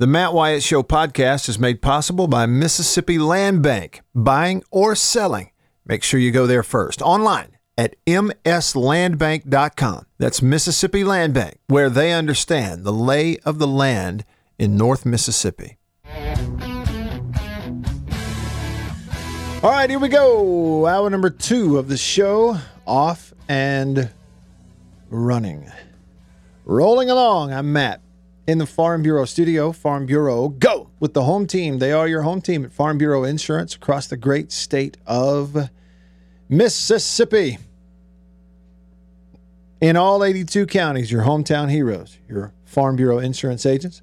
The Matt Wyatt Show podcast is made possible by Mississippi Land Bank. Buying or selling, make sure you go there first. Online at mslandbank.com. That's Mississippi Land Bank, where they understand the lay of the land in North Mississippi. All right, here we go. Hour number two of the show off and running. Rolling along, I'm Matt in the Farm Bureau studio. Farm Bureau, go with the home team. They are your home team at Farm Bureau Insurance across the great state of Mississippi. In all 82 counties, your hometown heroes, your Farm Bureau insurance agents.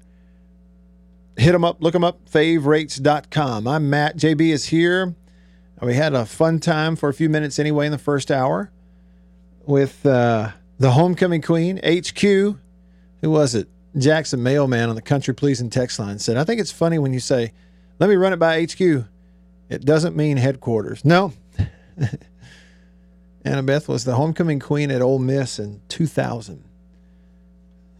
Hit them up, look them up, favrates.com. I'm Matt. JB is here. We had a fun time for a few minutes anyway in the first hour with uh, the homecoming queen, HQ. Who was it? Jackson Mailman on the Country Pleasing text line said, I think it's funny when you say, let me run it by HQ. It doesn't mean headquarters. No. Annabeth was the homecoming queen at Ole Miss in 2000.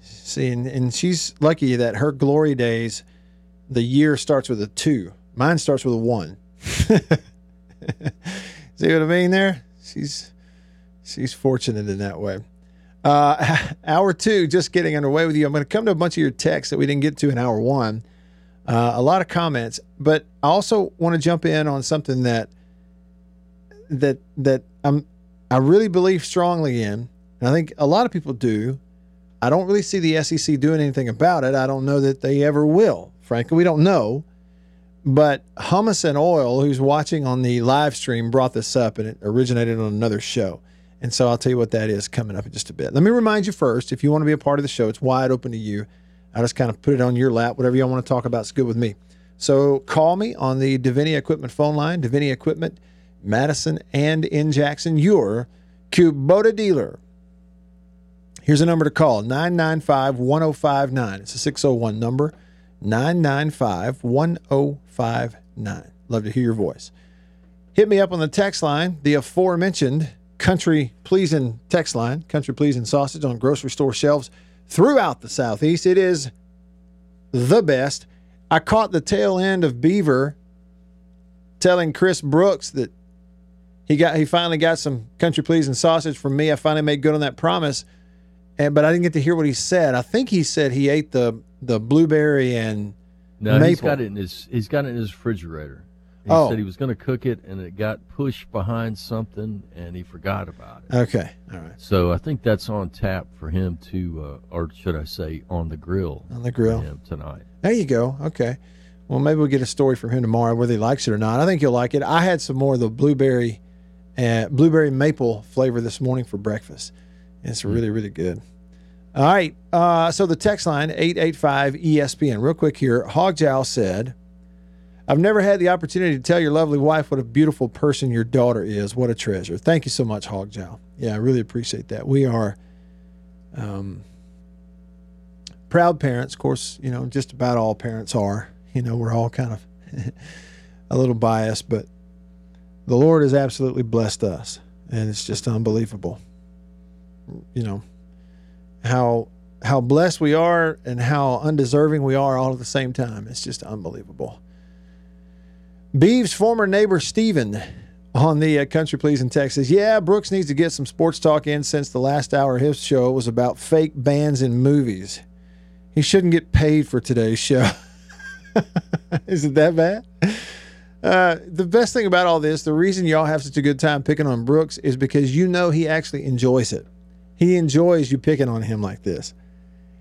See, and, and she's lucky that her glory days, the year starts with a two. Mine starts with a one. See what I mean there? She's she's fortunate in that way. Uh, hour two, just getting underway with you. I'm going to come to a bunch of your texts that we didn't get to in hour one. Uh, a lot of comments, but I also want to jump in on something that that that I'm I really believe strongly in. And I think a lot of people do. I don't really see the SEC doing anything about it. I don't know that they ever will. Frankly, we don't know. But Hummus and Oil, who's watching on the live stream, brought this up, and it originated on another show. And so I'll tell you what that is coming up in just a bit. Let me remind you first if you want to be a part of the show, it's wide open to you. I just kind of put it on your lap. Whatever you want to talk about is good with me. So call me on the Deviney Equipment phone line, Deviney Equipment, Madison and in Jackson, your Kubota dealer. Here's a number to call 995 1059. It's a 601 number 995 1059. Love to hear your voice. Hit me up on the text line, the aforementioned country pleasing text line, country pleasing sausage on grocery store shelves throughout the Southeast. It is the best. I caught the tail end of Beaver telling Chris Brooks that he got he finally got some country pleasing sausage from me. I finally made good on that promise. And but I didn't get to hear what he said. I think he said he ate the the blueberry and no, maple. he's got it in his he's got it in his refrigerator. He oh. said he was going to cook it, and it got pushed behind something, and he forgot about it. Okay, all right. So I think that's on tap for him to, uh, or should I say, on the grill. On the grill tonight. There you go. Okay. Well, maybe we'll get a story from him tomorrow, whether he likes it or not. I think he'll like it. I had some more of the blueberry, uh, blueberry maple flavor this morning for breakfast. It's mm. really, really good. All right. Uh, so the text line eight eight five ESPN. Real quick here. Hogjow said. I've never had the opportunity to tell your lovely wife what a beautiful person your daughter is. What a treasure. Thank you so much, Hogjow. Yeah, I really appreciate that. We are um, proud parents. Of course, you know, just about all parents are. You know, we're all kind of a little biased, but the Lord has absolutely blessed us. And it's just unbelievable. You know, how how blessed we are and how undeserving we are all at the same time. It's just unbelievable. Beeves' former neighbor Steven on the uh, Country Pleasing Texas. Yeah, Brooks needs to get some sports talk in since the last hour of his show was about fake bands and movies. He shouldn't get paid for today's show. Is it that bad? Uh, the best thing about all this, the reason y'all have such a good time picking on Brooks is because you know he actually enjoys it. He enjoys you picking on him like this.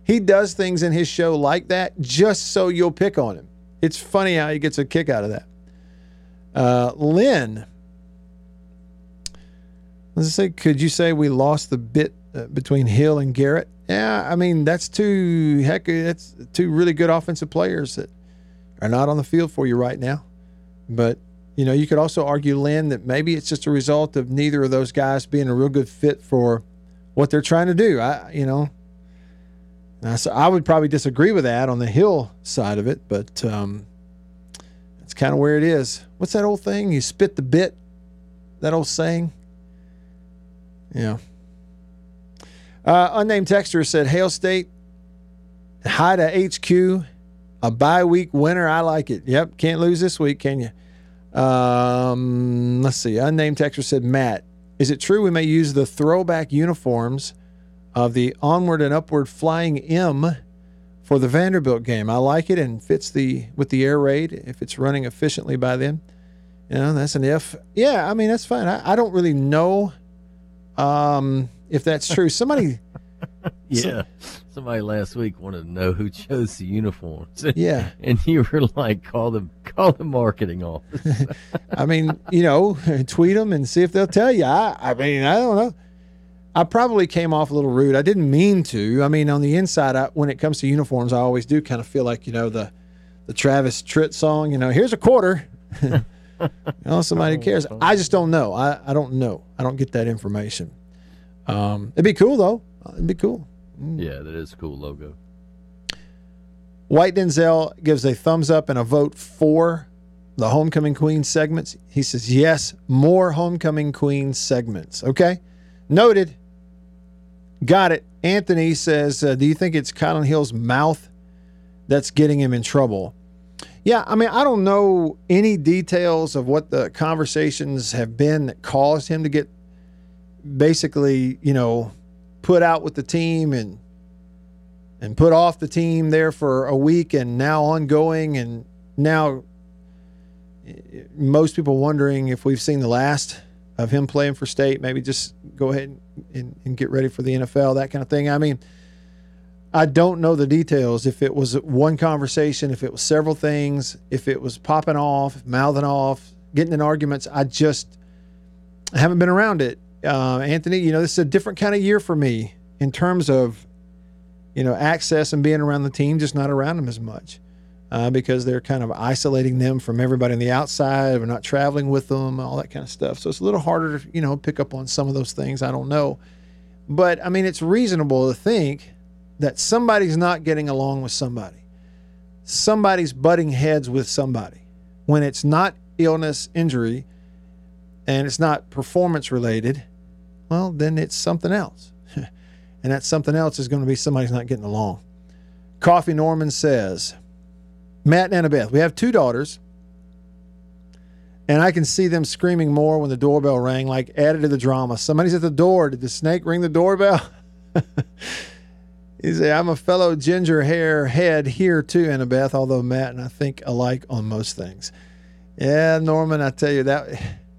He does things in his show like that just so you'll pick on him. It's funny how he gets a kick out of that. Uh, Lynn, let's say, could you say we lost the bit uh, between Hill and Garrett? Yeah, I mean that's two heck, that's two really good offensive players that are not on the field for you right now. But you know, you could also argue, Lynn, that maybe it's just a result of neither of those guys being a real good fit for what they're trying to do. I, you know, so I would probably disagree with that on the Hill side of it, but um, kind of where it is. What's that old thing? You spit the bit. That old saying. Yeah. Uh, unnamed texter said, Hail State, hi to HQ A bye week winner. I like it. Yep. Can't lose this week, can you? Um, let's see. Unnamed texter said, Matt, is it true we may use the throwback uniforms of the onward and upward flying M for the Vanderbilt game? I like it and fits the with the air raid if it's running efficiently by then. You know, that's an if. Yeah, I mean that's fine. I, I don't really know um, if that's true. Somebody yeah. So, Somebody last week wanted to know who chose the uniforms. Yeah. and you were like, call them, call the marketing office. I mean, you know, tweet them and see if they'll tell you. I, I mean, I don't know. I probably came off a little rude. I didn't mean to. I mean, on the inside, I, when it comes to uniforms, I always do kind of feel like, you know, the, the Travis Tritt song, you know, here's a quarter. you know, somebody cares. I just don't know. I, I don't know. I don't get that information. Um, it'd be cool though. It'd be cool. Mm. Yeah, that is a cool logo. White Denzel gives a thumbs up and a vote for the Homecoming Queen segments. He says, yes, more Homecoming Queen segments. Okay. Noted. Got it. Anthony says, uh, do you think it's Kylin Hill's mouth that's getting him in trouble? Yeah, I mean, I don't know any details of what the conversations have been that caused him to get basically, you know, put out with the team and and put off the team there for a week and now ongoing and now most people wondering if we've seen the last of him playing for state maybe just go ahead and, and get ready for the nfl that kind of thing. I mean i don't know the details. If it was one conversation if it was several things if it was popping off mouthing off getting in arguments i just I haven't been around it. Uh, Anthony, you know, this is a different kind of year for me in terms of, you know, access and being around the team, just not around them as much uh, because they're kind of isolating them from everybody on the outside. We're not traveling with them, all that kind of stuff. So it's a little harder to, you know, pick up on some of those things. I don't know. But I mean, it's reasonable to think that somebody's not getting along with somebody, somebody's butting heads with somebody when it's not illness, injury, and it's not performance related well, then it's something else. and that something else is going to be somebody's not getting along. Coffee Norman says, Matt and Annabeth, we have two daughters, and I can see them screaming more when the doorbell rang, like added to the drama. Somebody's at the door. Did the snake ring the doorbell? He said, I'm a fellow ginger hair head here too, Annabeth, although Matt and I think alike on most things. Yeah, Norman, I tell you that,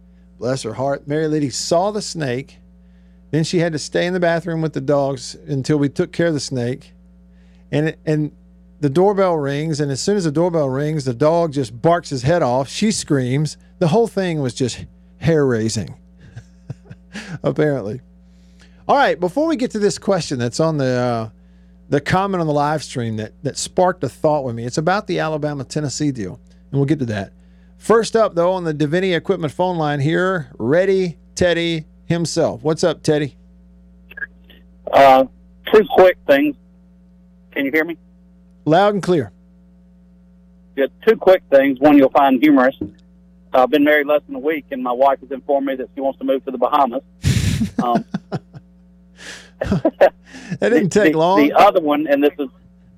bless her heart. Mary Lady saw the snake then she had to stay in the bathroom with the dogs until we took care of the snake. And and the doorbell rings, and as soon as the doorbell rings, the dog just barks his head off. She screams. The whole thing was just hair raising, apparently. All right, before we get to this question that's on the uh, the comment on the live stream that that sparked a thought with me, it's about the Alabama Tennessee deal, and we'll get to that. First up, though, on the Deviney Equipment phone line here, ready, Teddy, himself. What's up, Teddy? Uh, two quick things. Can you hear me? Loud and clear. Yeah, two quick things. One you'll find humorous. Uh, I've been married less than a week, and my wife has informed me that she wants to move to the Bahamas. Um, that didn't take the, long. The other one, and this is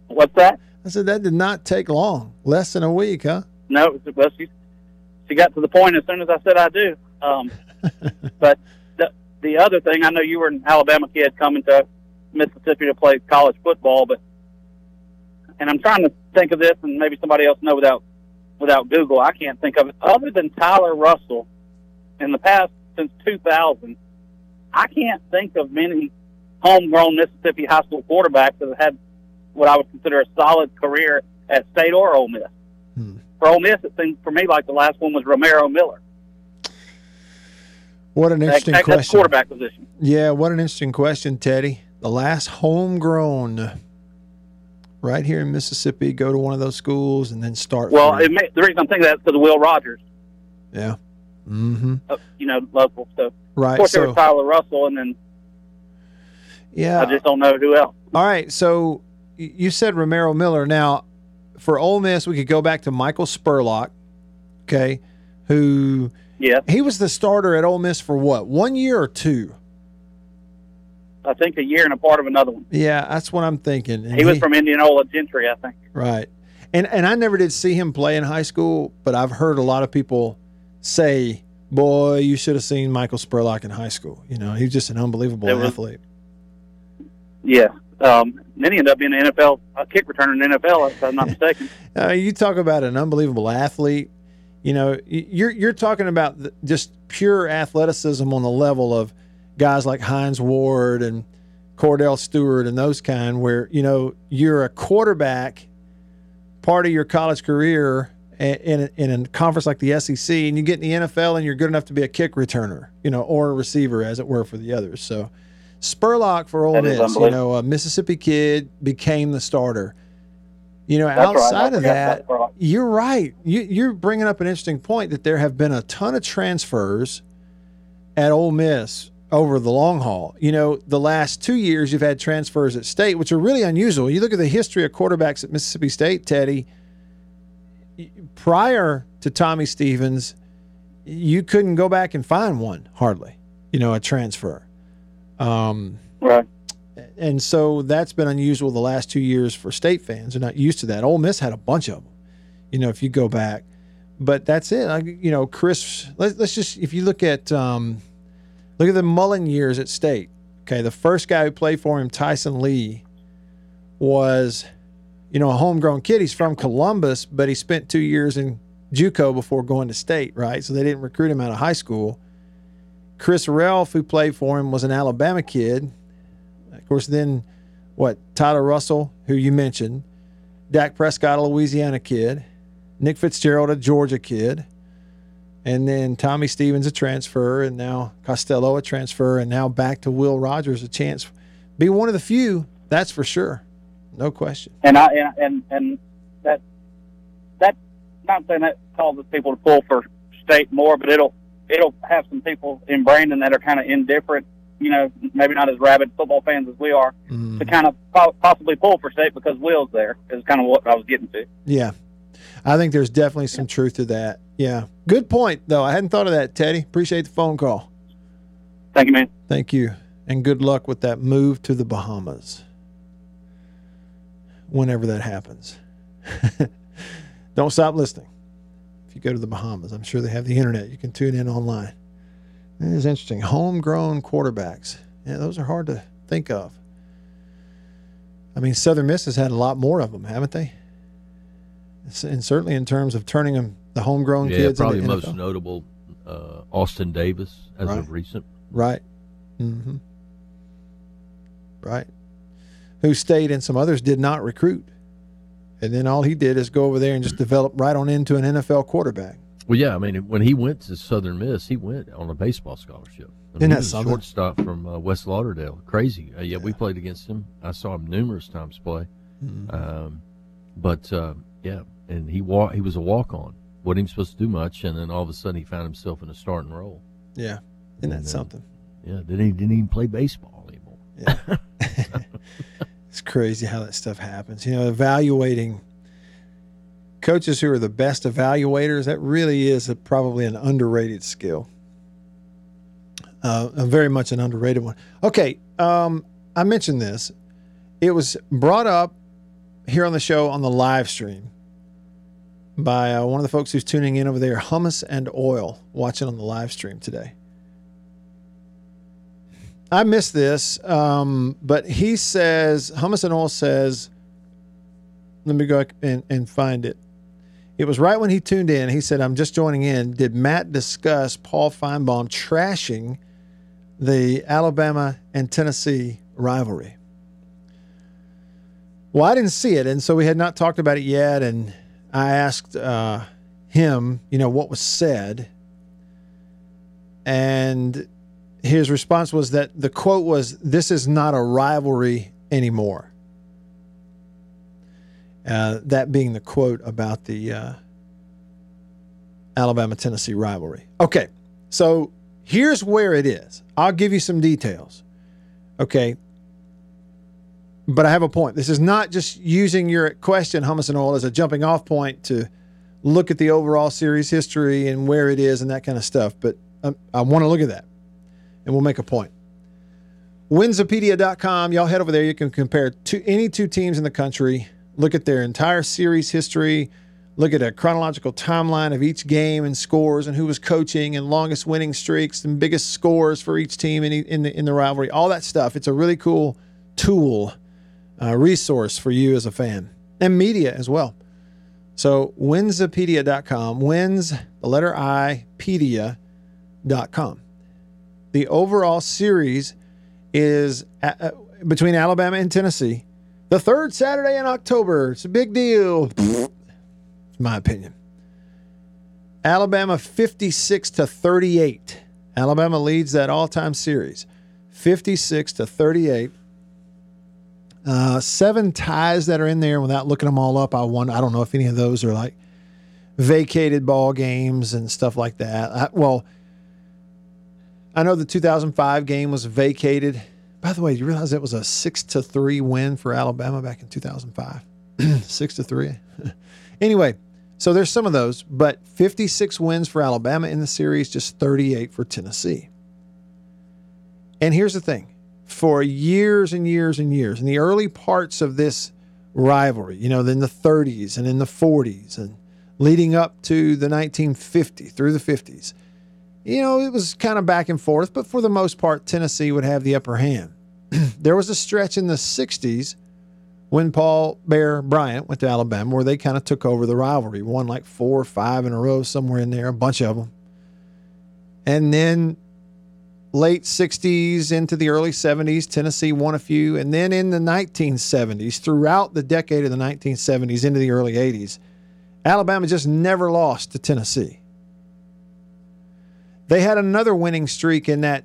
what's that? I said that did not take long. Less than a week, huh? No, well, she, she got to the point as soon as I said I do. Um, but the other thing, I know you were an Alabama kid coming to Mississippi to play college football, but and I'm trying to think of this, and maybe somebody else know without without Google. I can't think of it other than Tyler Russell. In the past, since 2000, I can't think of many homegrown Mississippi high school quarterbacks that have had what I would consider a solid career at State or Ole Miss. Hmm. For Ole Miss, it seems for me like the last one was Romaro Miller. What an interesting that, question. quarterback position. Yeah, what an interesting question, Teddy. The last homegrown right here in Mississippi, go to one of those schools and then start. Well, may, the reason I'm thinking that is because of Will Rogers. Yeah. Mm-hmm. Uh, you know, local stuff. Right. Of course, so, there was Tyler Russell, and then yeah, I just don't know who else. All right, so you said Romaro Miller. Now, for Ole Miss, we could go back to Michael Spurlock, okay, who yeah. He was the starter at Ole Miss for what? One year or two? I think a year and a part of another one. Yeah, that's what I'm thinking. And he was he, from Indianola Gentry, I think. Right. And and I never did see him play in high school, but I've heard a lot of people say, "Boy, you should have seen Michael Spurlock in high school." You know, he's just an unbelievable was, athlete. Yeah. Um, then he ended up being an NFL a kick returner in the NFL, if I'm not mistaken. uh, you talk about an unbelievable athlete. You know, you're you're talking about just pure athleticism on the level of guys like Hines Ward and Kordell Stewart and those kind, where you know you're a quarterback part of your college career in, in a conference like the SEC, and you get in the NFL and you're good enough to be a kick returner, you know, or a receiver, as it were, for the others. So, Spurlock for Ole Miss, you know, a Mississippi kid became the starter. You know, That's outside right. of that, you're right. You, you're bringing up an interesting point that there have been a ton of transfers at Ole Miss over the long haul. You know, the last two years you've had transfers at state, which are really unusual. You look at the history of quarterbacks at Mississippi State, Teddy. Prior to Tommy Stevens, you couldn't go back and find one hardly. You know, a transfer. Um, right. And so that's been unusual the last two years for state fans. They're not used to that. Ole Miss had a bunch of them. You know, if you go back, but that's it. I, you know, Chris. Let, us just if you look at. Um, Look at the Mullen years at State. Okay, the first guy who played for him, Tyson Lee, was, you know, a homegrown kid. He's from Columbus, but he spent two years in JUCO before going to State, right? So they didn't recruit him out of high school. Chris Relf, who played for him, was an Alabama kid. Of course, then what? Tyler Russell, who you mentioned, Dak Prescott, a Louisiana kid, Nick Fitzgerald, a Georgia kid and then Tommy Stevens a transfer, and now Costello a transfer, and now back to Will Rogers a chance. Be one of the few, that's for sure, no question. And I and and, and that that not saying that causes people to pull for state more, but it'll it'll have some people in Brandon that are kind of indifferent. You know, maybe not as rabid football fans as we are, mm. to kind of possibly pull for state because Will's there. Is kind of what I was getting to. Yeah, I think there's definitely some truth to that. Yeah. Good point, though. I hadn't thought of that, Teddy. Appreciate the phone call. Thank you, man. Thank you. And good luck with that move to the Bahamas whenever that happens. Don't stop listening. If you go to the Bahamas, I'm sure they have the internet. You can tune in online. It is interesting. Homegrown quarterbacks. Yeah, those are hard to think of. I mean, Southern Miss has had a lot more of them, haven't they? and certainly in terms of turning them the homegrown yeah, kids. probably most NFL. notable uh, Austin Davis as right. of recent. Right. Mm-hmm. Right. Who stayed and some others did not recruit, and then all he did is go over there and just develop right on into an NFL quarterback. Well, yeah, I mean, when he went to Southern Miss, he went on a baseball scholarship. I mean, Isn't that something? Shortstop from uh, West Lauderdale, crazy. Uh, yeah, yeah, we played against him. I saw him numerous times play. Mm-hmm. Um, but uh, yeah, and he walk he was a walk on. Wasn't even supposed to do much, and then all of a sudden he found himself in a starting role. Yeah, isn't that something? Yeah, didn't he didn't even play baseball anymore. Yeah, it's crazy how that stuff happens. You know, evaluating coaches who are the best evaluators that really is a, probably an underrated skill. Uh, very much an underrated one. Okay, um, I mentioned this. It was brought up here on the show on the live stream by uh, one of the folks who's tuning in over there, Hummus and Oil, watching on the live stream today. I missed this, um, but he says, Hummus and Oil says, let me go and, and find it. It was right when he tuned in. He said, I'm just joining in. Did Matt discuss Paul Finebaum trashing the Alabama and Tennessee rivalry? Well, I didn't see it, and so we had not talked about it yet. And I asked uh, him, you know, what was said, and his response was that the quote was, "This is not a rivalry anymore." Uh, that being the quote about the uh, Alabama Tennessee rivalry. Okay, so here's where it is. I'll give you some details. Okay, but I have a point. This is not just using your question, hummus and oil, as a jumping off point to look at the overall series history and where it is and that kind of stuff. But um, I, want to look at that and we'll make a point. Winsipedia.com, y'all head over there. You can compare to any two teams in the country look at their entire series history, look at a chronological timeline of each game and scores and who was coaching and longest winning streaks and biggest scores for each team in, in, the, in the rivalry, all that stuff. It's a really cool tool, uh, resource for you as a fan and media as well. So, winsipedia.com, wins, the letter I, pedia.com. The overall series is at, uh, between Alabama and Tennessee. The third Saturday in October. It's a big deal. My opinion. Alabama 56 to 38. Alabama leads that all-time series. 56 to 38. Uh, seven ties that are in there without looking them all up. I won. I don't know if any of those are like vacated ball games and stuff like that. I, well, I know the 2005 game was vacated. By the way, do you realize it was a six to three win for Alabama back in 2005. six to three. anyway, so there's some of those, but 56 wins for Alabama in the series, just 38 for Tennessee. And here's the thing for years and years and years, in the early parts of this rivalry, you know, in the 30s and in the 40s and leading up to the 1950 through the 50s, you know, it was kind of back and forth, but for the most part, Tennessee would have the upper hand. there was a stretch in the 60s when Paul Bear Bryant went to Alabama, where they kind of took over the rivalry, won like four or five in a row, somewhere in there, a bunch of them. And then late 60s into the early 70s, Tennessee won a few. And then in the 1970s, throughout the decade of the 1970s into the early 80s, Alabama just never lost to Tennessee. They had another winning streak in that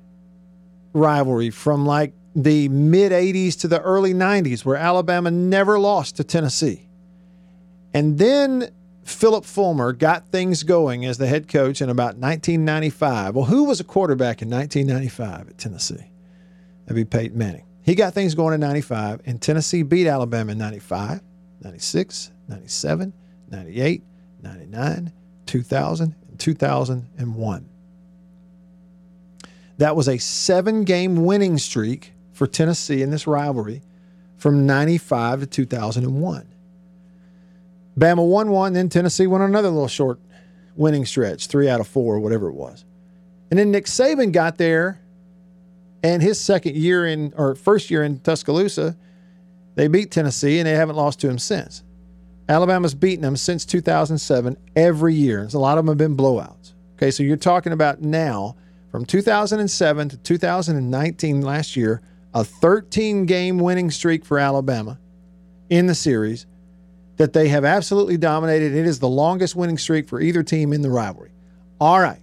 rivalry from like the mid 80s to the early 90s, where Alabama never lost to Tennessee. And then Phillip Fulmer got things going as the head coach in about 1995. Well, who was a quarterback in 1995 at Tennessee? That'd be Peyton Manning. He got things going in 95, and Tennessee beat Alabama in 95, 96, 97, 98, 99, 2000, and 2001. That was a seven game winning streak for Tennessee in this rivalry from 95 to 2001. Bama won one, then Tennessee won another little short winning stretch, three out of four, whatever it was. And then Nick Saban got there, and his second year in, or first year in Tuscaloosa, they beat Tennessee, and they haven't lost to him since. Alabama's beaten them since 2007 every year. A lot of them have been blowouts. Okay, so you're talking about now from 2007 to 2019 last year, a 13 game winning streak for Alabama in the series that they have absolutely dominated. It is the longest winning streak for either team in the rivalry. All right.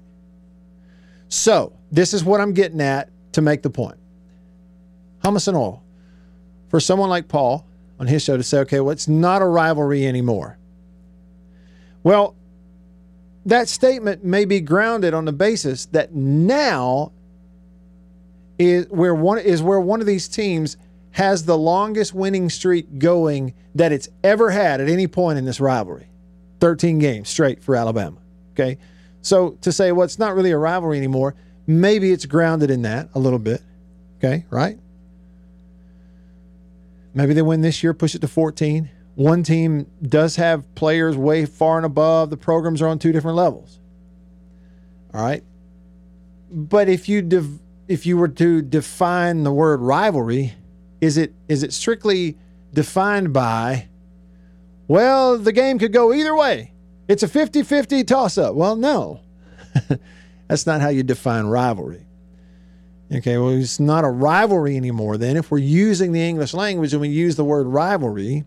So, this is what I'm getting at to make the point. Hummus and oil. For someone like Paul on his show to say, okay, well, it's not a rivalry anymore. Well, that statement may be grounded on the basis that now is where one is where one of these teams has the longest winning streak going that it's ever had at any point in this rivalry. 13 games straight for Alabama. Okay. So to say, well, it's not really a rivalry anymore, maybe it's grounded in that a little bit. Okay. Right. Maybe they win this year, push it to 14. One team does have players way far and above. The programs are on two different levels. All right. But if you div- if you were to define the word rivalry, is it is it strictly defined by well, the game could go either way. It's a 50-50 toss up. Well, no. That's not how you define rivalry. Okay, well, it's not a rivalry anymore then. If we're using the English language and we use the word rivalry,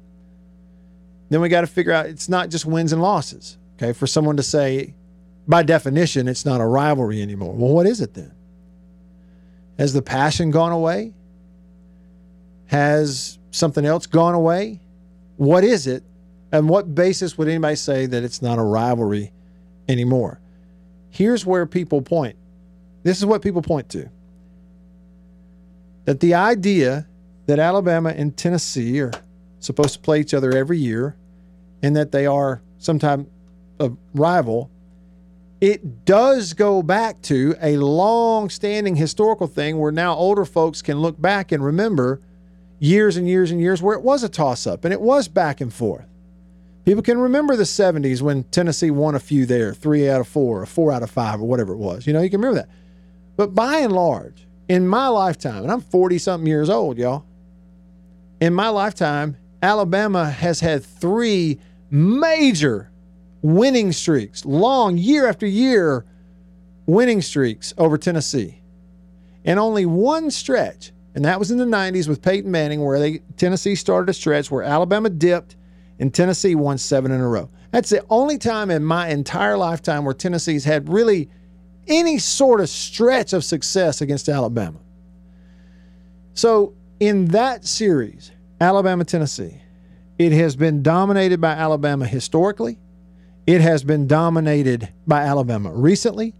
then we got to figure out it's not just wins and losses. Okay, for someone to say, by definition, it's not a rivalry anymore. Well, what is it then? Has the passion gone away? Has something else gone away? What is it? And what basis would anybody say that it's not a rivalry anymore? Here's where people point. This is what people point to that the idea that Alabama and Tennessee are supposed to play each other every year and that they are sometimes a rival it does go back to a long standing historical thing where now older folks can look back and remember years and years and years where it was a toss up and it was back and forth. People can remember the 70s when Tennessee won a few there, three out of four, or four out of five, or whatever it was. You know, you can remember that. But by and large, in my lifetime, and I'm 40 something years old, y'all, in my lifetime, Alabama has had three major winning streaks, long year after year winning streaks over Tennessee. And only one stretch, and that was in the 90s with Peyton Manning, where they Tennessee started a stretch where Alabama dipped and Tennessee won seven in a row. That's the only time in my entire lifetime where Tennessee's had really any sort of stretch of success against Alabama. So, in that series, Alabama Tennessee, it has been dominated by Alabama historically. It has been dominated by Alabama recently.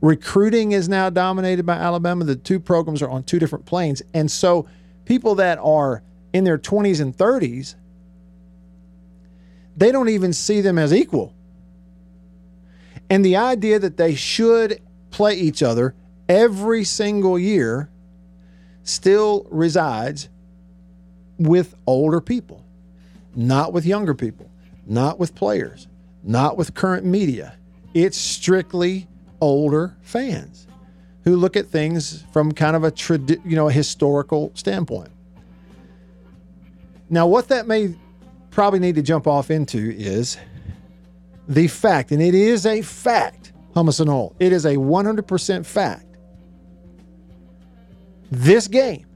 Recruiting is now dominated by Alabama. The two programs are on two different planes. And so people that are in their 20s and 30s, they don't even see them as equal. And the idea that they should play each other every single year still resides with older people, not with younger people, not with players, not with current media. It's strictly older fans who look at things from kind of a tradi- you know a historical standpoint. Now, what that may probably need to jump off into is the fact, and it is a fact, hummus and all. It is a 100% fact. This game,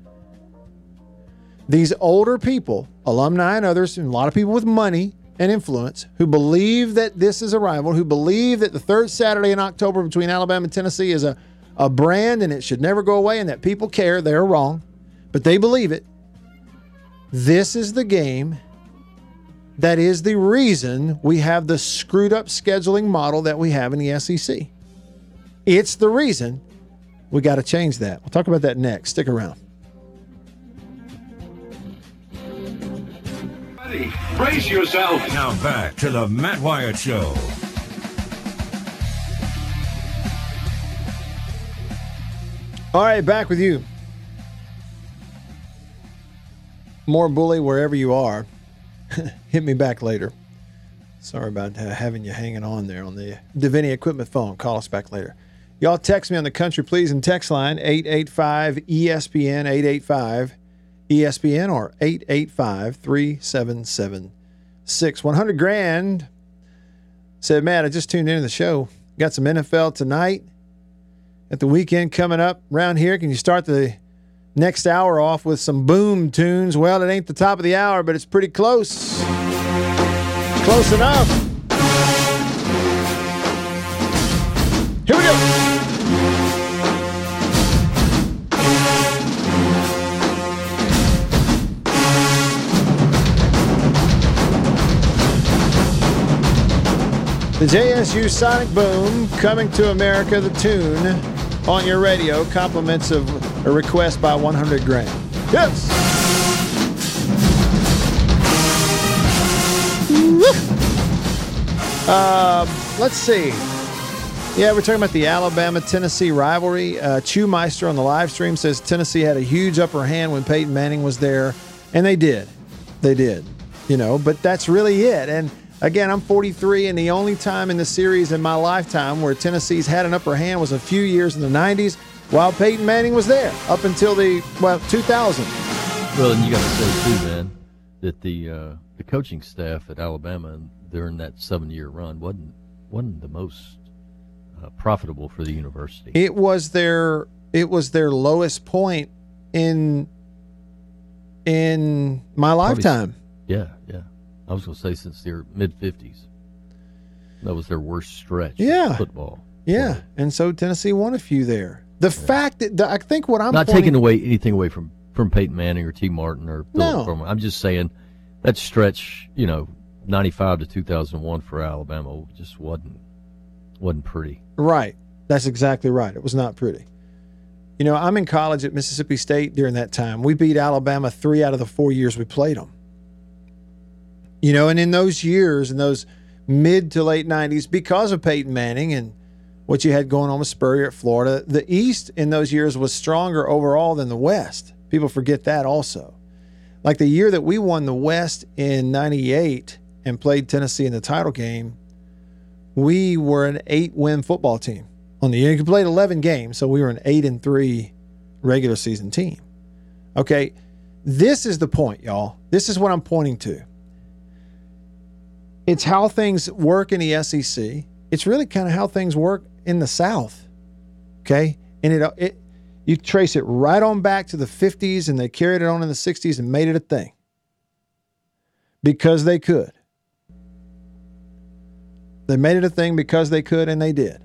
these older people, alumni and others, and a lot of people with money and influence who believe that this is a rival, who believe that the third Saturday in October between Alabama and Tennessee is a, a brand and it should never go away and that people care, they're wrong, but they believe it. This is the game that is the reason we have the screwed up scheduling model that we have in the SEC. It's the reason we got to change that. We'll talk about that next. Stick around. Brace yourself. Now back to the Matt Wyatt Show. All right, back with you. More bully wherever you are. Hit me back later. Sorry about having you hanging on there on the Deviney Equipment phone. Call us back later. Y'all text me on the country please and text line 885 ESPN 885 ESPN or 885 3776. 100 grand said, Matt, I just tuned into the show. Got some NFL tonight. At the weekend coming up around here, can you start the next hour off with some boom tunes? Well, it ain't the top of the hour, but it's pretty close. Close enough. The JSU Sonic Boom coming to America, the tune on your radio, compliments of a request by 100 grand. Yes! Uh, let's see. Yeah, we're talking about the Alabama Tennessee rivalry. Uh, Chewmeister on the live stream says Tennessee had a huge upper hand when Peyton Manning was there, and they did. They did, you know, but that's really it. And Again, I'm 43, and the only time in the series in my lifetime where Tennessee's had an upper hand was a few years in the 90s while Peyton Manning was there up until the, well, 2000. Well, and you got to say, too, man, that the, uh, the coaching staff at Alabama during that seven year run wasn't, wasn't the most uh, profitable for the university. It was their it was their lowest point in in my lifetime. yeah, yeah. I was going to say since their mid 50s. That was their worst stretch. Yeah. Football. Yeah. And so Tennessee won a few there. The yeah. fact that the, I think what I'm not pointing, taking away anything away from from Peyton Manning or Tee Martin or Bill no. I'm just saying that stretch, you know, 95 to 2001 for Alabama just wasn't wasn't pretty. Right. That's exactly right. It was not pretty. You know, I'm in college at Mississippi State during that time. We beat Alabama three out of the four years we played them. You know, and in those years, in those mid to late 90s, because of Peyton Manning and what you had going on with Spurrier at Florida, the East in those years was stronger overall than the West People forget that also. Like the year that we won the West in 98 and played Tennessee in the title game, we were an eight win football team on the year. We played 11 games, so we were an eight and three regular season team. Okay, this is the point, y'all. This is what I'm pointing to. It's how things work in the SEC. It's really kind of how things work in the South. Okay, and it it you trace it right on back to the 50s, and they carried it on in the 60s and made it a thing because they could. They made it a thing because they could, and they did.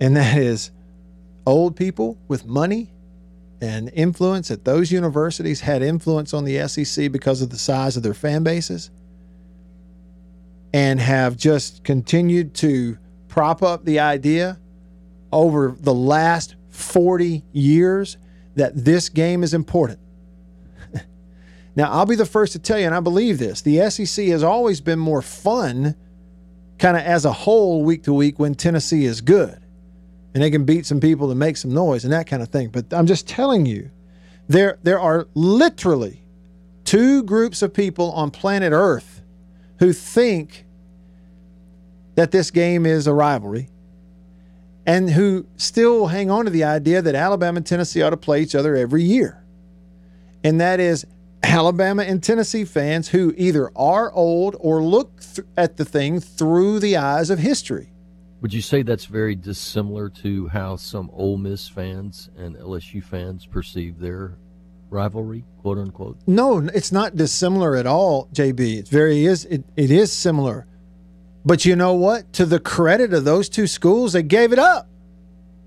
And that is old people with money and influence at those universities had influence on the SEC because of the size of their fan bases and have just continued to prop up the idea over the last 40 years that this game is important. now, I'll be the first to tell you, and I believe this the SEC has always been more fun, kind of as a whole, week to week, when Tennessee is good and they can beat some people and make some noise and that kind of thing. But I'm just telling you, there, there are literally two groups of people on planet Earth who think that this game is a rivalry and who still hang on to the idea that Alabama and Tennessee ought to play each other every year. And that is Alabama and Tennessee fans who either are old or look th- at the thing through the eyes of history. Would you say that's very dissimilar to how some Ole Miss fans and LSU fans perceive their rivalry, quote unquote? No, it's not dissimilar at all, JB. It's very is it, it is similar. But you know what? To the credit of those two schools, they gave it up.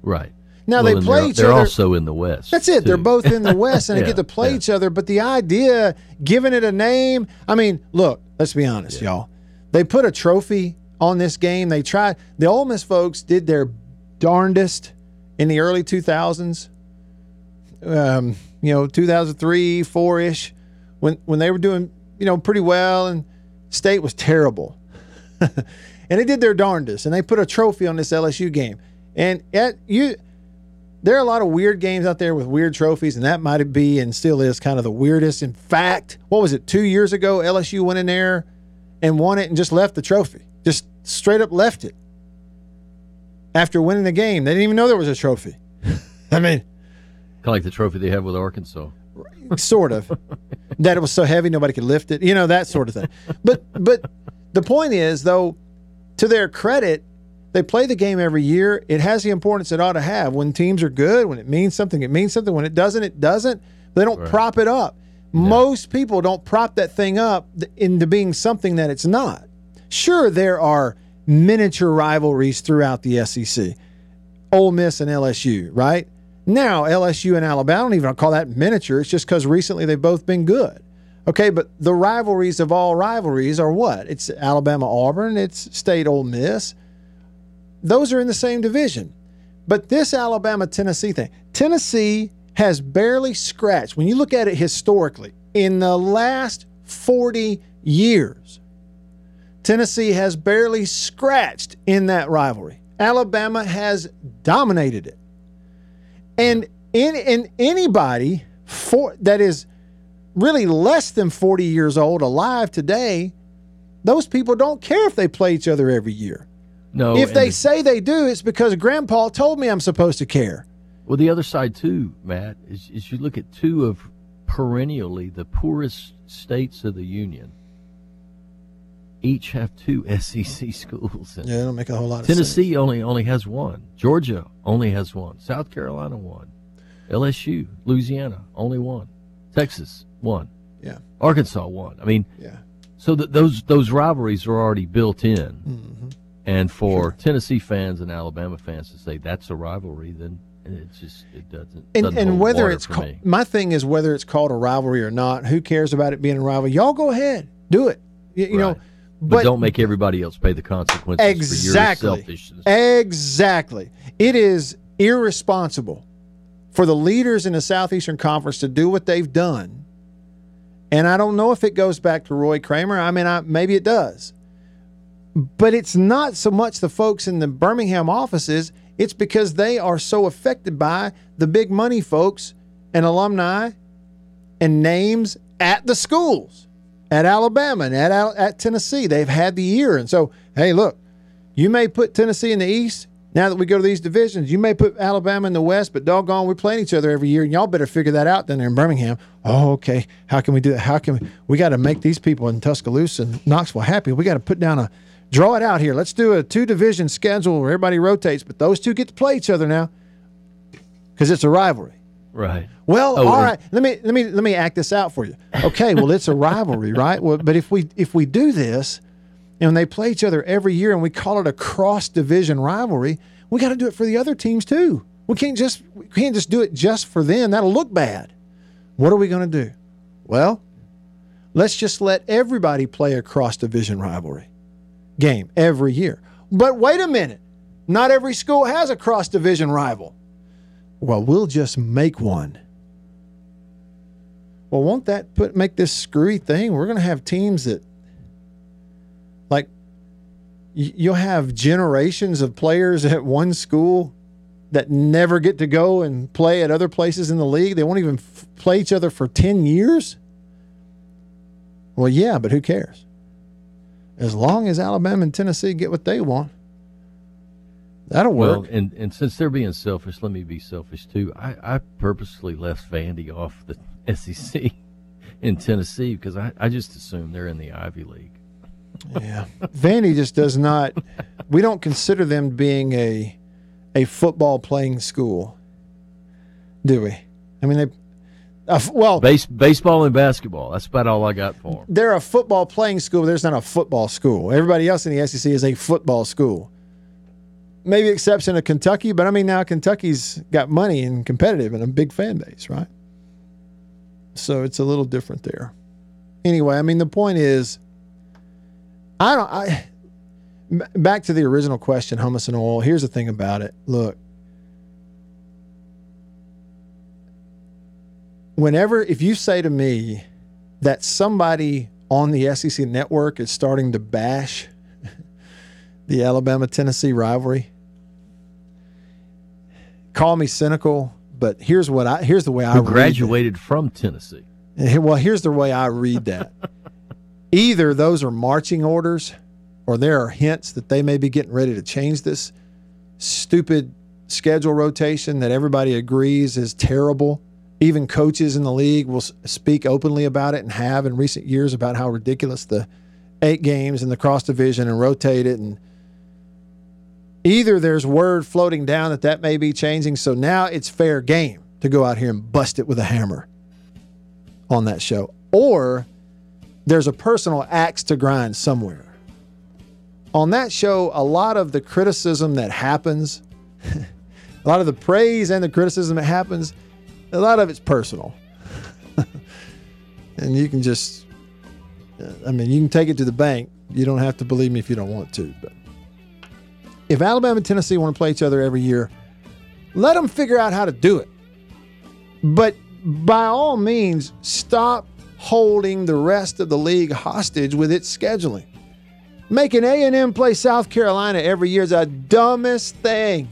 Right. Now well, they play each they're other. They're also in the West. That's it. Too. They're both in the West, and yeah, they get to play yeah. each other. But the idea, giving it a name, I mean, look, let's be honest, yeah. y'all. They put a trophy on this game. They tried. The Ole Miss folks did their darndest in the early 2000s. Um, you know, 2003, four ish, when when they were doing you know pretty well, and State was terrible. and they did their darndest, and they put a trophy on this LSU game. And at you, there are a lot of weird games out there with weird trophies, and that might be and still is kind of the weirdest. In fact, what was it? Two years ago, LSU went in there and won it and just left the trophy, just straight up left it after winning the game. They didn't even know there was a trophy. I mean, kind of like the trophy they have with Arkansas. Sort of. that it was so heavy nobody could lift it. You know that sort of thing. But but the point is, though, to their credit, they play the game every year. It has the importance it ought to have. When teams are good, when it means something, it means something. When it doesn't, it doesn't. They don't right. prop it up. No. Most people don't prop that thing up into being something that it's not. Sure, there are miniature rivalries throughout the SEC, Ole Miss and LSU, right? Now, LSU and Alabama, I don't even call that miniature. It's just because recently they've both been good. Okay, but the rivalries of all rivalries are what? It's Alabama Auburn, it's State Ole Miss. Those are in the same division. But this Alabama Tennessee thing, Tennessee has barely scratched, when you look at it historically, in the last 40 years, Tennessee has barely scratched in that rivalry. Alabama has dominated it. And in, in anybody for that is really less than 40 years old alive today, those people don't care if they play each other every year. No. If they the, say they do, it's because grandpa told me I'm supposed to care. Well, the other side, too, Matt, is, is you look at two of perennially the poorest states of the Union. Each have two SEC schools. yeah, they don't make a whole lot of sense. Tennessee only only has one. Georgia only has one. South Carolina one. LSU, Louisiana only one. Texas one. Yeah. Arkansas one. I mean, yeah. So that those those rivalries are already built in. Mm-hmm. And for sure. Tennessee fans and Alabama fans to say that's a rivalry, then it just it doesn't. And, doesn't and whether it's called, my thing is whether it's called a rivalry or not. Who cares about it being a rivalry? Y'all go ahead, do it. You, you right. know. But, but, don't make everybody else pay the consequences exactly, selfishness. Exactly. It is irresponsible for the leaders in the Southeastern Conference to do what they've done and I don't know if it goes back to Roy Kramer. I mean, I, maybe it does. But it's not so much the folks in the Birmingham offices, it's because they are so affected by the big money folks and alumni and names at the schools, at Alabama and at, at Tennessee. They've had the year. And so, hey, look, you may put Tennessee in the East. Now that we go to these divisions, you may put Alabama in the West, but doggone, we're playing each other every year, and y'all better figure that out down there in Birmingham. Oh, okay. How can we do that? How can we? We got to make these people in Tuscaloosa and Knoxville happy. We got to put down a draw it out here. Let's do a two division schedule where everybody rotates, but those two get to play each other now because it's a rivalry. Right. Well, oh, all uh, right. Let me let me let me act this out for you. Okay. well, it's a rivalry, right? Well, but if we if we do this and they play each other every year and we call it a cross division rivalry, we got to do it for the other teams too. We can't just we can't just do it just for them. That'll look bad. What are we going to do? Well, let's just let everybody play a cross division rivalry game every year. But wait a minute. Not every school has a cross division rival. Well, we'll just make one. Well, won't that put make this screwy thing? We're going to have teams that like you'll have generations of players at one school that never get to go and play at other places in the league. They won't even f- play each other for 10 years. Well, yeah, but who cares? As long as Alabama and Tennessee get what they want, that'll work. Well, and, and since they're being selfish, let me be selfish too. I, I purposely left Vandy off the SEC in Tennessee because I, I just assume they're in the Ivy League. Yeah, Vandy just does not. We don't consider them being a a football playing school, do we? I mean, they. Uh, well, Base, baseball and basketball. That's about all I got for them. They're a football playing school. There's not a football school. Everybody else in the SEC is a football school. Maybe exception of Kentucky, but I mean now Kentucky's got money and competitive and a big fan base, right? So it's a little different there. Anyway, I mean the point is I don't. I back to the original question, hummus and oil. Here's the thing about it. Look, whenever if you say to me that somebody on the SEC network is starting to bash the Alabama Tennessee rivalry, call me cynical, but here's what I here's the way Who I graduated from Tennessee. Eh, well, here's the way I read that either those are marching orders or there are hints that they may be getting ready to change this stupid schedule rotation that everybody agrees is terrible. Even coaches in the league will speak openly about it and have in recent years about how ridiculous the eight games in the cross division and rotate it. And either there's word floating down that that may be changing. So now it's fair game to go out here and bust it with a hammer on that show. Or there's a personal axe to grind somewhere. On that show, a lot of the criticism that happens, a lot of the praise and the criticism that happens, a lot of it's personal. and you can just, I mean, you can take it to the bank. You don't have to believe me if you don't want to. But if Alabama and Tennessee want to play each other every year, let them figure out how to do it. But by all means, stop holding the rest of the league hostage with its scheduling. Making A&M play South Carolina every year is the dumbest thing.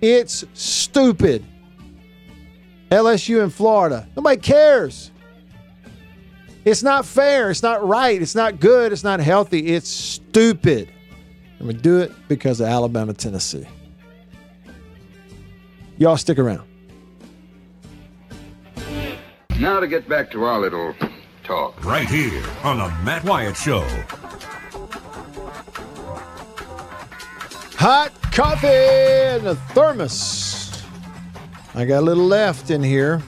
It's stupid. LSU in Florida. Nobody cares. It's not fair. It's not right. It's not good. It's not healthy. It's stupid. And we do it because of Alabama, Tennessee. Y'all stick around. Now to get back to our little talk. Right here on the Matt Wyatt Show. Hot coffee in a thermos. I got a little left in here.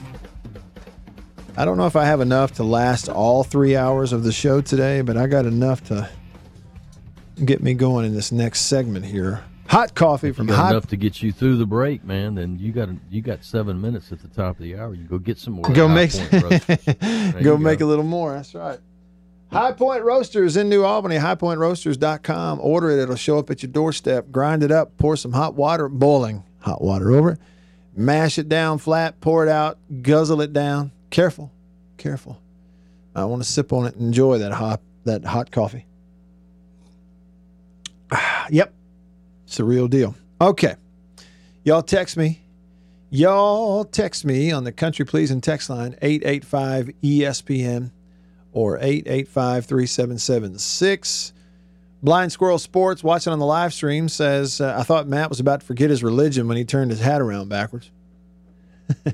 I don't know if I have enough to last all three hours of the show today, but I got enough to get me going in this next segment here. Hot coffee from hot enough to get you through the break, man. Then you got you got seven minutes at the top of the hour. You go get some more. Go make go, go make a little more. That's right. High Point Roasters in New Albany, highpointroasters.com. Order it, it'll show up at your doorstep. Grind it up, pour some hot water, boiling hot water over it. Mash it down flat, pour it out, guzzle it down. Careful, careful. I want to sip on it and enjoy that hot that hot coffee. Yep. It's the real deal. Okay. Y'all text me Y'all text me on the Country Pleasing text line 885 ESPN or 885 3776. Blind Squirrel Sports, watching on the live stream, says, uh, I thought Matt was about to forget his religion when he turned his hat around backwards. I,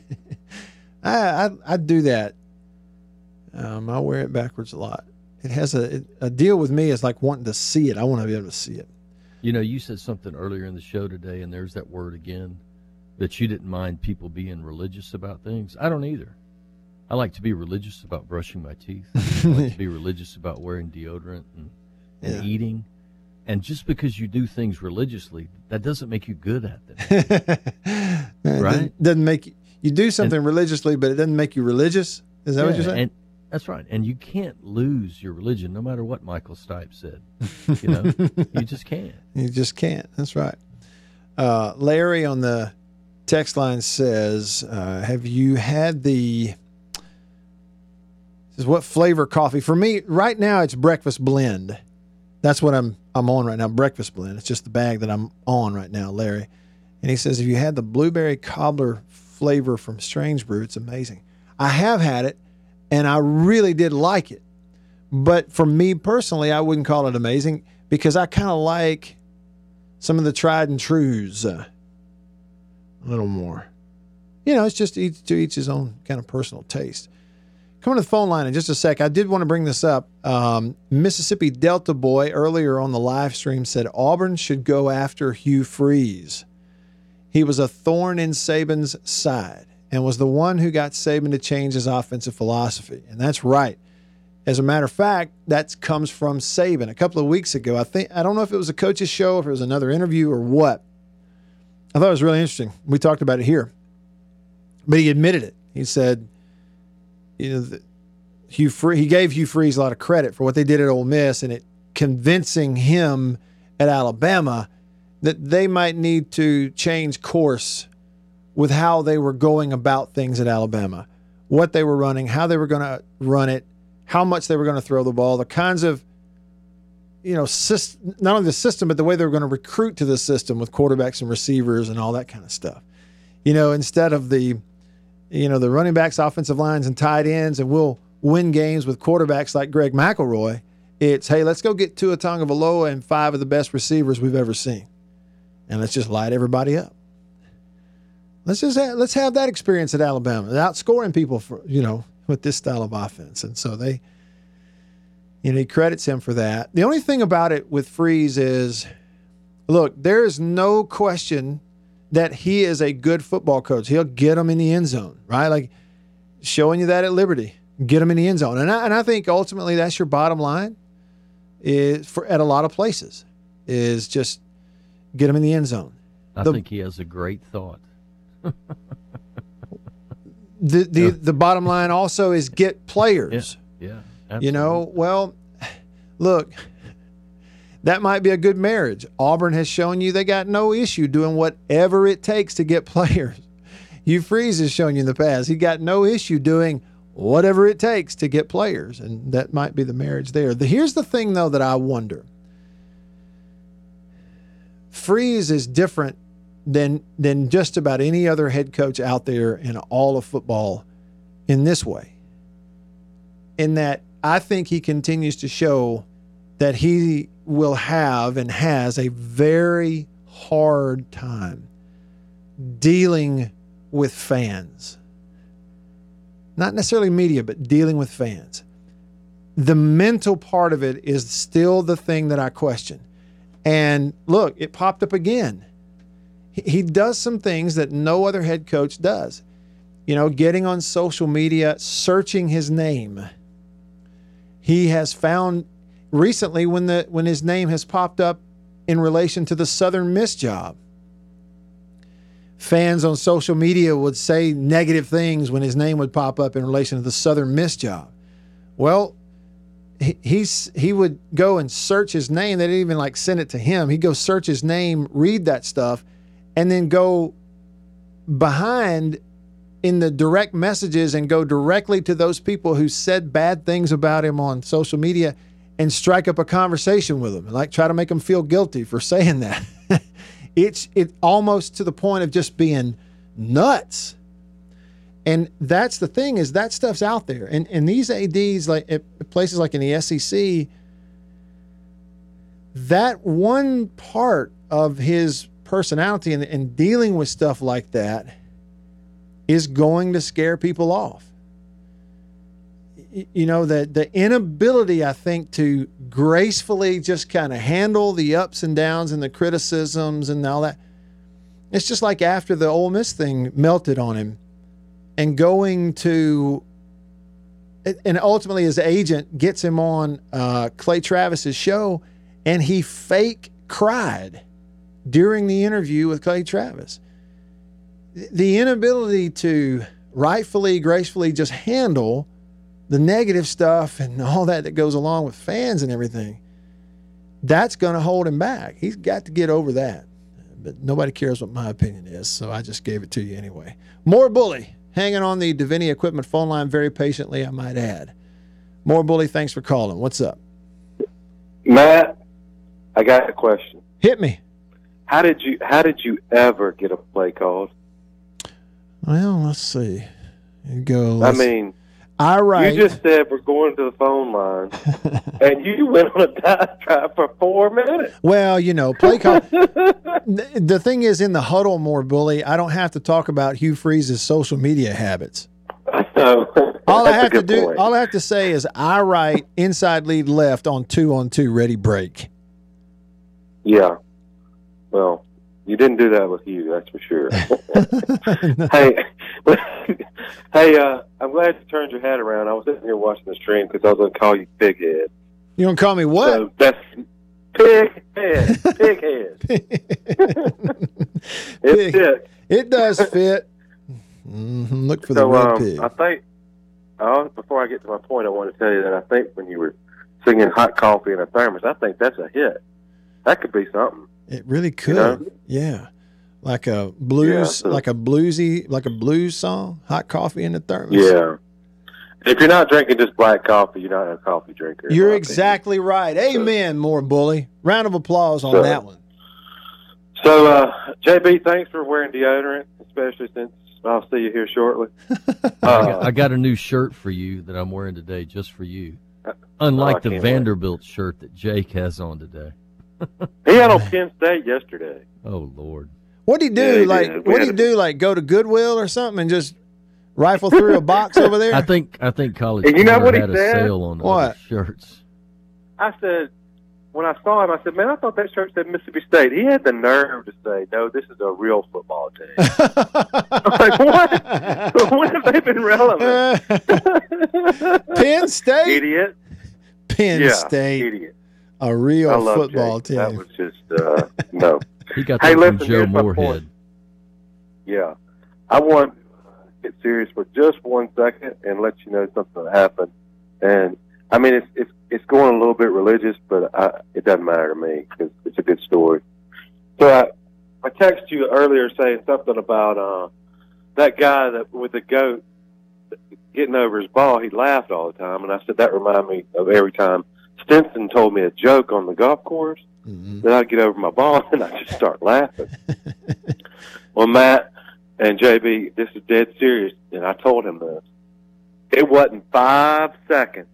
I, I do that. Um, I wear it backwards a lot. It has a, a deal with me is like wanting to see it. I want to be able to see it. You know, you said something earlier in the show today, and there's that word again that you didn't mind people being religious about things. I don't either. I like to be religious about brushing my teeth. I like to be religious about wearing deodorant and, and yeah. eating. And just because you do things religiously, that doesn't make you good at them. right? Doesn't make you, you do something and, religiously, but it doesn't make you religious. Is that yeah, what you're saying? And, that's right. And you can't lose your religion no matter what Michael Stipe said. You know, you just can't. You just can't. That's right. Uh, Larry on the text line says, uh, "Have you had the?" Says what flavor coffee? For me, right now it's breakfast blend. That's what I'm I'm on right now. Breakfast blend. It's just the bag that I'm on right now, Larry. And he says, "Have you had the blueberry cobbler flavor from Strange Brew? It's amazing. I have had it, and I really did like it. But for me personally, I wouldn't call it amazing because I kind of like some of the tried and trues." Uh, a little more. You know, it's just each, to each his own kind of personal taste. Coming to the phone line in just a sec. I did want to bring this up. Um, Mississippi Delta boy earlier on the live stream said Auburn should go after Hugh Freeze. He was a thorn in Saban's side and was the one who got Saban to change his offensive philosophy. And that's right. As a matter of fact, that comes from Saban. A couple of weeks ago, I think I don't know if it was a coach's show, if it was another interview or what, I thought it was really interesting. We talked about it here, but he admitted it. He said, you know, the, Hugh Free, he gave Hugh Freeze a lot of credit for what they did at Ole Miss and it convincing him at Alabama that they might need to change course with how they were going about things at Alabama, what they were running, how they were going to run it, how much they were going to throw the ball, the kinds of you know, not only the system, but the way they were going to recruit to the system with quarterbacks and receivers and all that kind of stuff. You know, instead of the, you know, the running backs, offensive lines, and tight ends, and we'll win games with quarterbacks like Greg McElroy. It's hey, let's go get Tua Tagovailoa and five of the best receivers we've ever seen, and let's just light everybody up. Let's just have, let's have that experience at Alabama, outscoring people for you know with this style of offense, and so they you know, he credits him for that. The only thing about it with Freeze is look, there is no question that he is a good football coach. He'll get them in the end zone, right? Like showing you that at Liberty, get them in the end zone. And I, and I think ultimately that's your bottom line is for at a lot of places is just get them in the end zone. I the, think he has a great thought. The the the bottom line also is get players. Yeah. yeah. Absolutely. You know, well, look, that might be a good marriage. Auburn has shown you they got no issue doing whatever it takes to get players. Hugh Freeze has shown you in the past he got no issue doing whatever it takes to get players, and that might be the marriage there. The, here's the thing, though, that I wonder. Freeze is different than than just about any other head coach out there in all of football in this way. In that I think he continues to show that he will have and has a very hard time dealing with fans. Not necessarily media, but dealing with fans. The mental part of it is still the thing that I question. And look, it popped up again. He does some things that no other head coach does. You know, getting on social media, searching his name he has found recently when the when his name has popped up in relation to the Southern Miss job. Fans on social media would say negative things when his name would pop up in relation to the Southern Miss job. Well, he, he's he would go and search his name. They didn't even like send it to him. He'd go search his name, read that stuff, and then go behind in the direct messages and go directly to those people who said bad things about him on social media and strike up a conversation with them and like try to make them feel guilty for saying that. it's it almost to the point of just being nuts. And that's the thing is that stuff's out there. And and these ADs like at places like in the SEC, that one part of his personality and, and dealing with stuff like that is going to scare people off. You know, the, the inability, I think, to gracefully just kind of handle the ups and downs and the criticisms and all that. It's just like after the Ole Miss thing melted on him and going to and ultimately his agent gets him on uh, Clay Travis's show and he fake cried during the interview with Clay Travis. The inability to rightfully, gracefully just handle the negative stuff and all that that goes along with fans and everything, that's going to hold him back. He's got to get over that. But nobody cares what my opinion is, so I just gave it to you anyway. More bully hanging on the Deviney Equipment phone line very patiently, I might add. More bully, thanks for calling. What's up? Matt, I got a question. Hit me. How did you How did you ever get a play called? Well, let's see. You go. I mean, I write. You just said we're going to the phone line, and you went on a dive drive for four minutes. Well, you know, play call. the thing is, in the huddle, more bully. I don't have to talk about Hugh Freeze's social media habits. all I have to do, point. all I have to say is, I write inside lead left on two on two ready break. Yeah. Well, you didn't do that with you, that's for sure. hey, hey, uh, I'm glad you turned your head around. I was sitting here watching the stream because I was going to call you Pighead. You gonna call me what? So that's pig head, pig head. it fit. It does fit. Mm-hmm. Look for so, the red um, pig. I think. Uh, before I get to my point, I want to tell you that I think when you were singing "Hot Coffee in a Thermos," I think that's a hit. That could be something. It really could. You know? Yeah. Like a blues, yeah, so, like a bluesy, like a blues song, hot coffee in the thermos. Yeah. If you're not drinking just black coffee, you're not a coffee drinker. You're exactly opinion. right. Amen, so, more bully. Round of applause on so, that one. So, uh, JB, thanks for wearing deodorant, especially since I'll see you here shortly. uh, I, got, I, got, a new shirt for you that I'm wearing today, just for you. Uh, Unlike oh, the Vanderbilt wait. shirt that Jake has on today he had on Penn State yesterday. Oh Lord. What'd he do? Yeah, he like what'd he do? Like go to Goodwill or something and just rifle through a box over there? I think I think college you know what he had said? a sale on what? shirts. I said when I saw him, I said, "Man, I thought that shirt said Mississippi State." He had the nerve to say, "No, this is a real football team." I'm like, "What? when have they been relevant?" Penn State, idiot. Penn yeah, State, idiot a real football Jake. team. That was just uh, no. he got hey, listen, Joe Moorhead. Yeah, I want to get serious for just one second and let you know something happened. And I mean, it's it's it's going a little bit religious, but I, it doesn't matter to me because it's a good story. So I I texted you earlier saying something about uh, that guy that with the goat getting over his ball. He laughed all the time, and I said that reminded me of every time Stinson told me a joke on the golf course, mm-hmm. then I'd get over my ball and I'd just start laughing. well, Matt and JB, this is dead serious, and I told him this. It wasn't five seconds,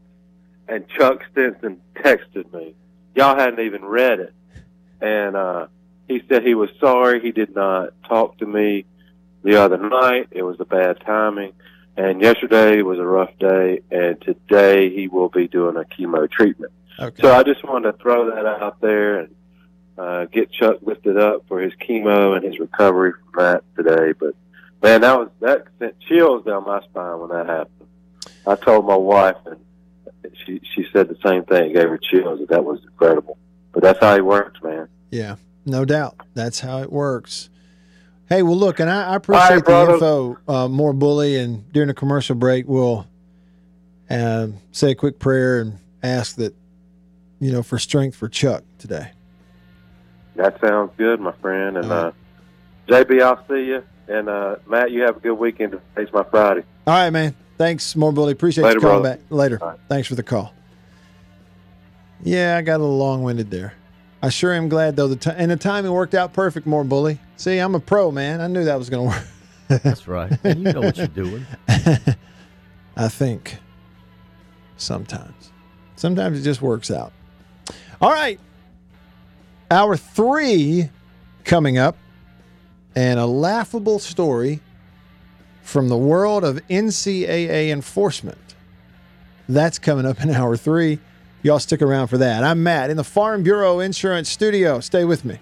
and Chuck Stinson texted me. Y'all hadn't even read it, and uh, he said he was sorry he did not talk to me the other night. It was a bad timing. And yesterday was a rough day, and today he will be doing a chemo treatment. Okay. So I just wanted to throw that out there and uh, get Chuck lifted up for his chemo and his recovery from that today. But man, that was that sent chills down my spine when that happened. I told my wife, and she she said the same thing. It gave her chills. That, that was incredible. But that's how he works, man. Yeah, no doubt. That's how it works. Hey, well, look, and I, I appreciate right, the info, uh, more bully. And during the commercial break, we'll uh, say a quick prayer and ask that, you know, for strength for Chuck today. That sounds good, my friend. And uh, JB, I'll see you. And uh, Matt, you have a good weekend. Today's my Friday. All right, man. Thanks, more bully. Appreciate Later, you calling brother. back. Later. Right. Thanks for the call. Yeah, I got a little long winded there. I sure am glad though. The t- and the timing worked out perfect. More bully. See, I'm a pro, man. I knew that was going to work. That's right. And you know what you're doing. I think sometimes. Sometimes it just works out. All right. Hour three coming up, and a laughable story from the world of NCAA enforcement. That's coming up in hour three. Y'all stick around for that. I'm Matt in the Farm Bureau Insurance Studio. Stay with me.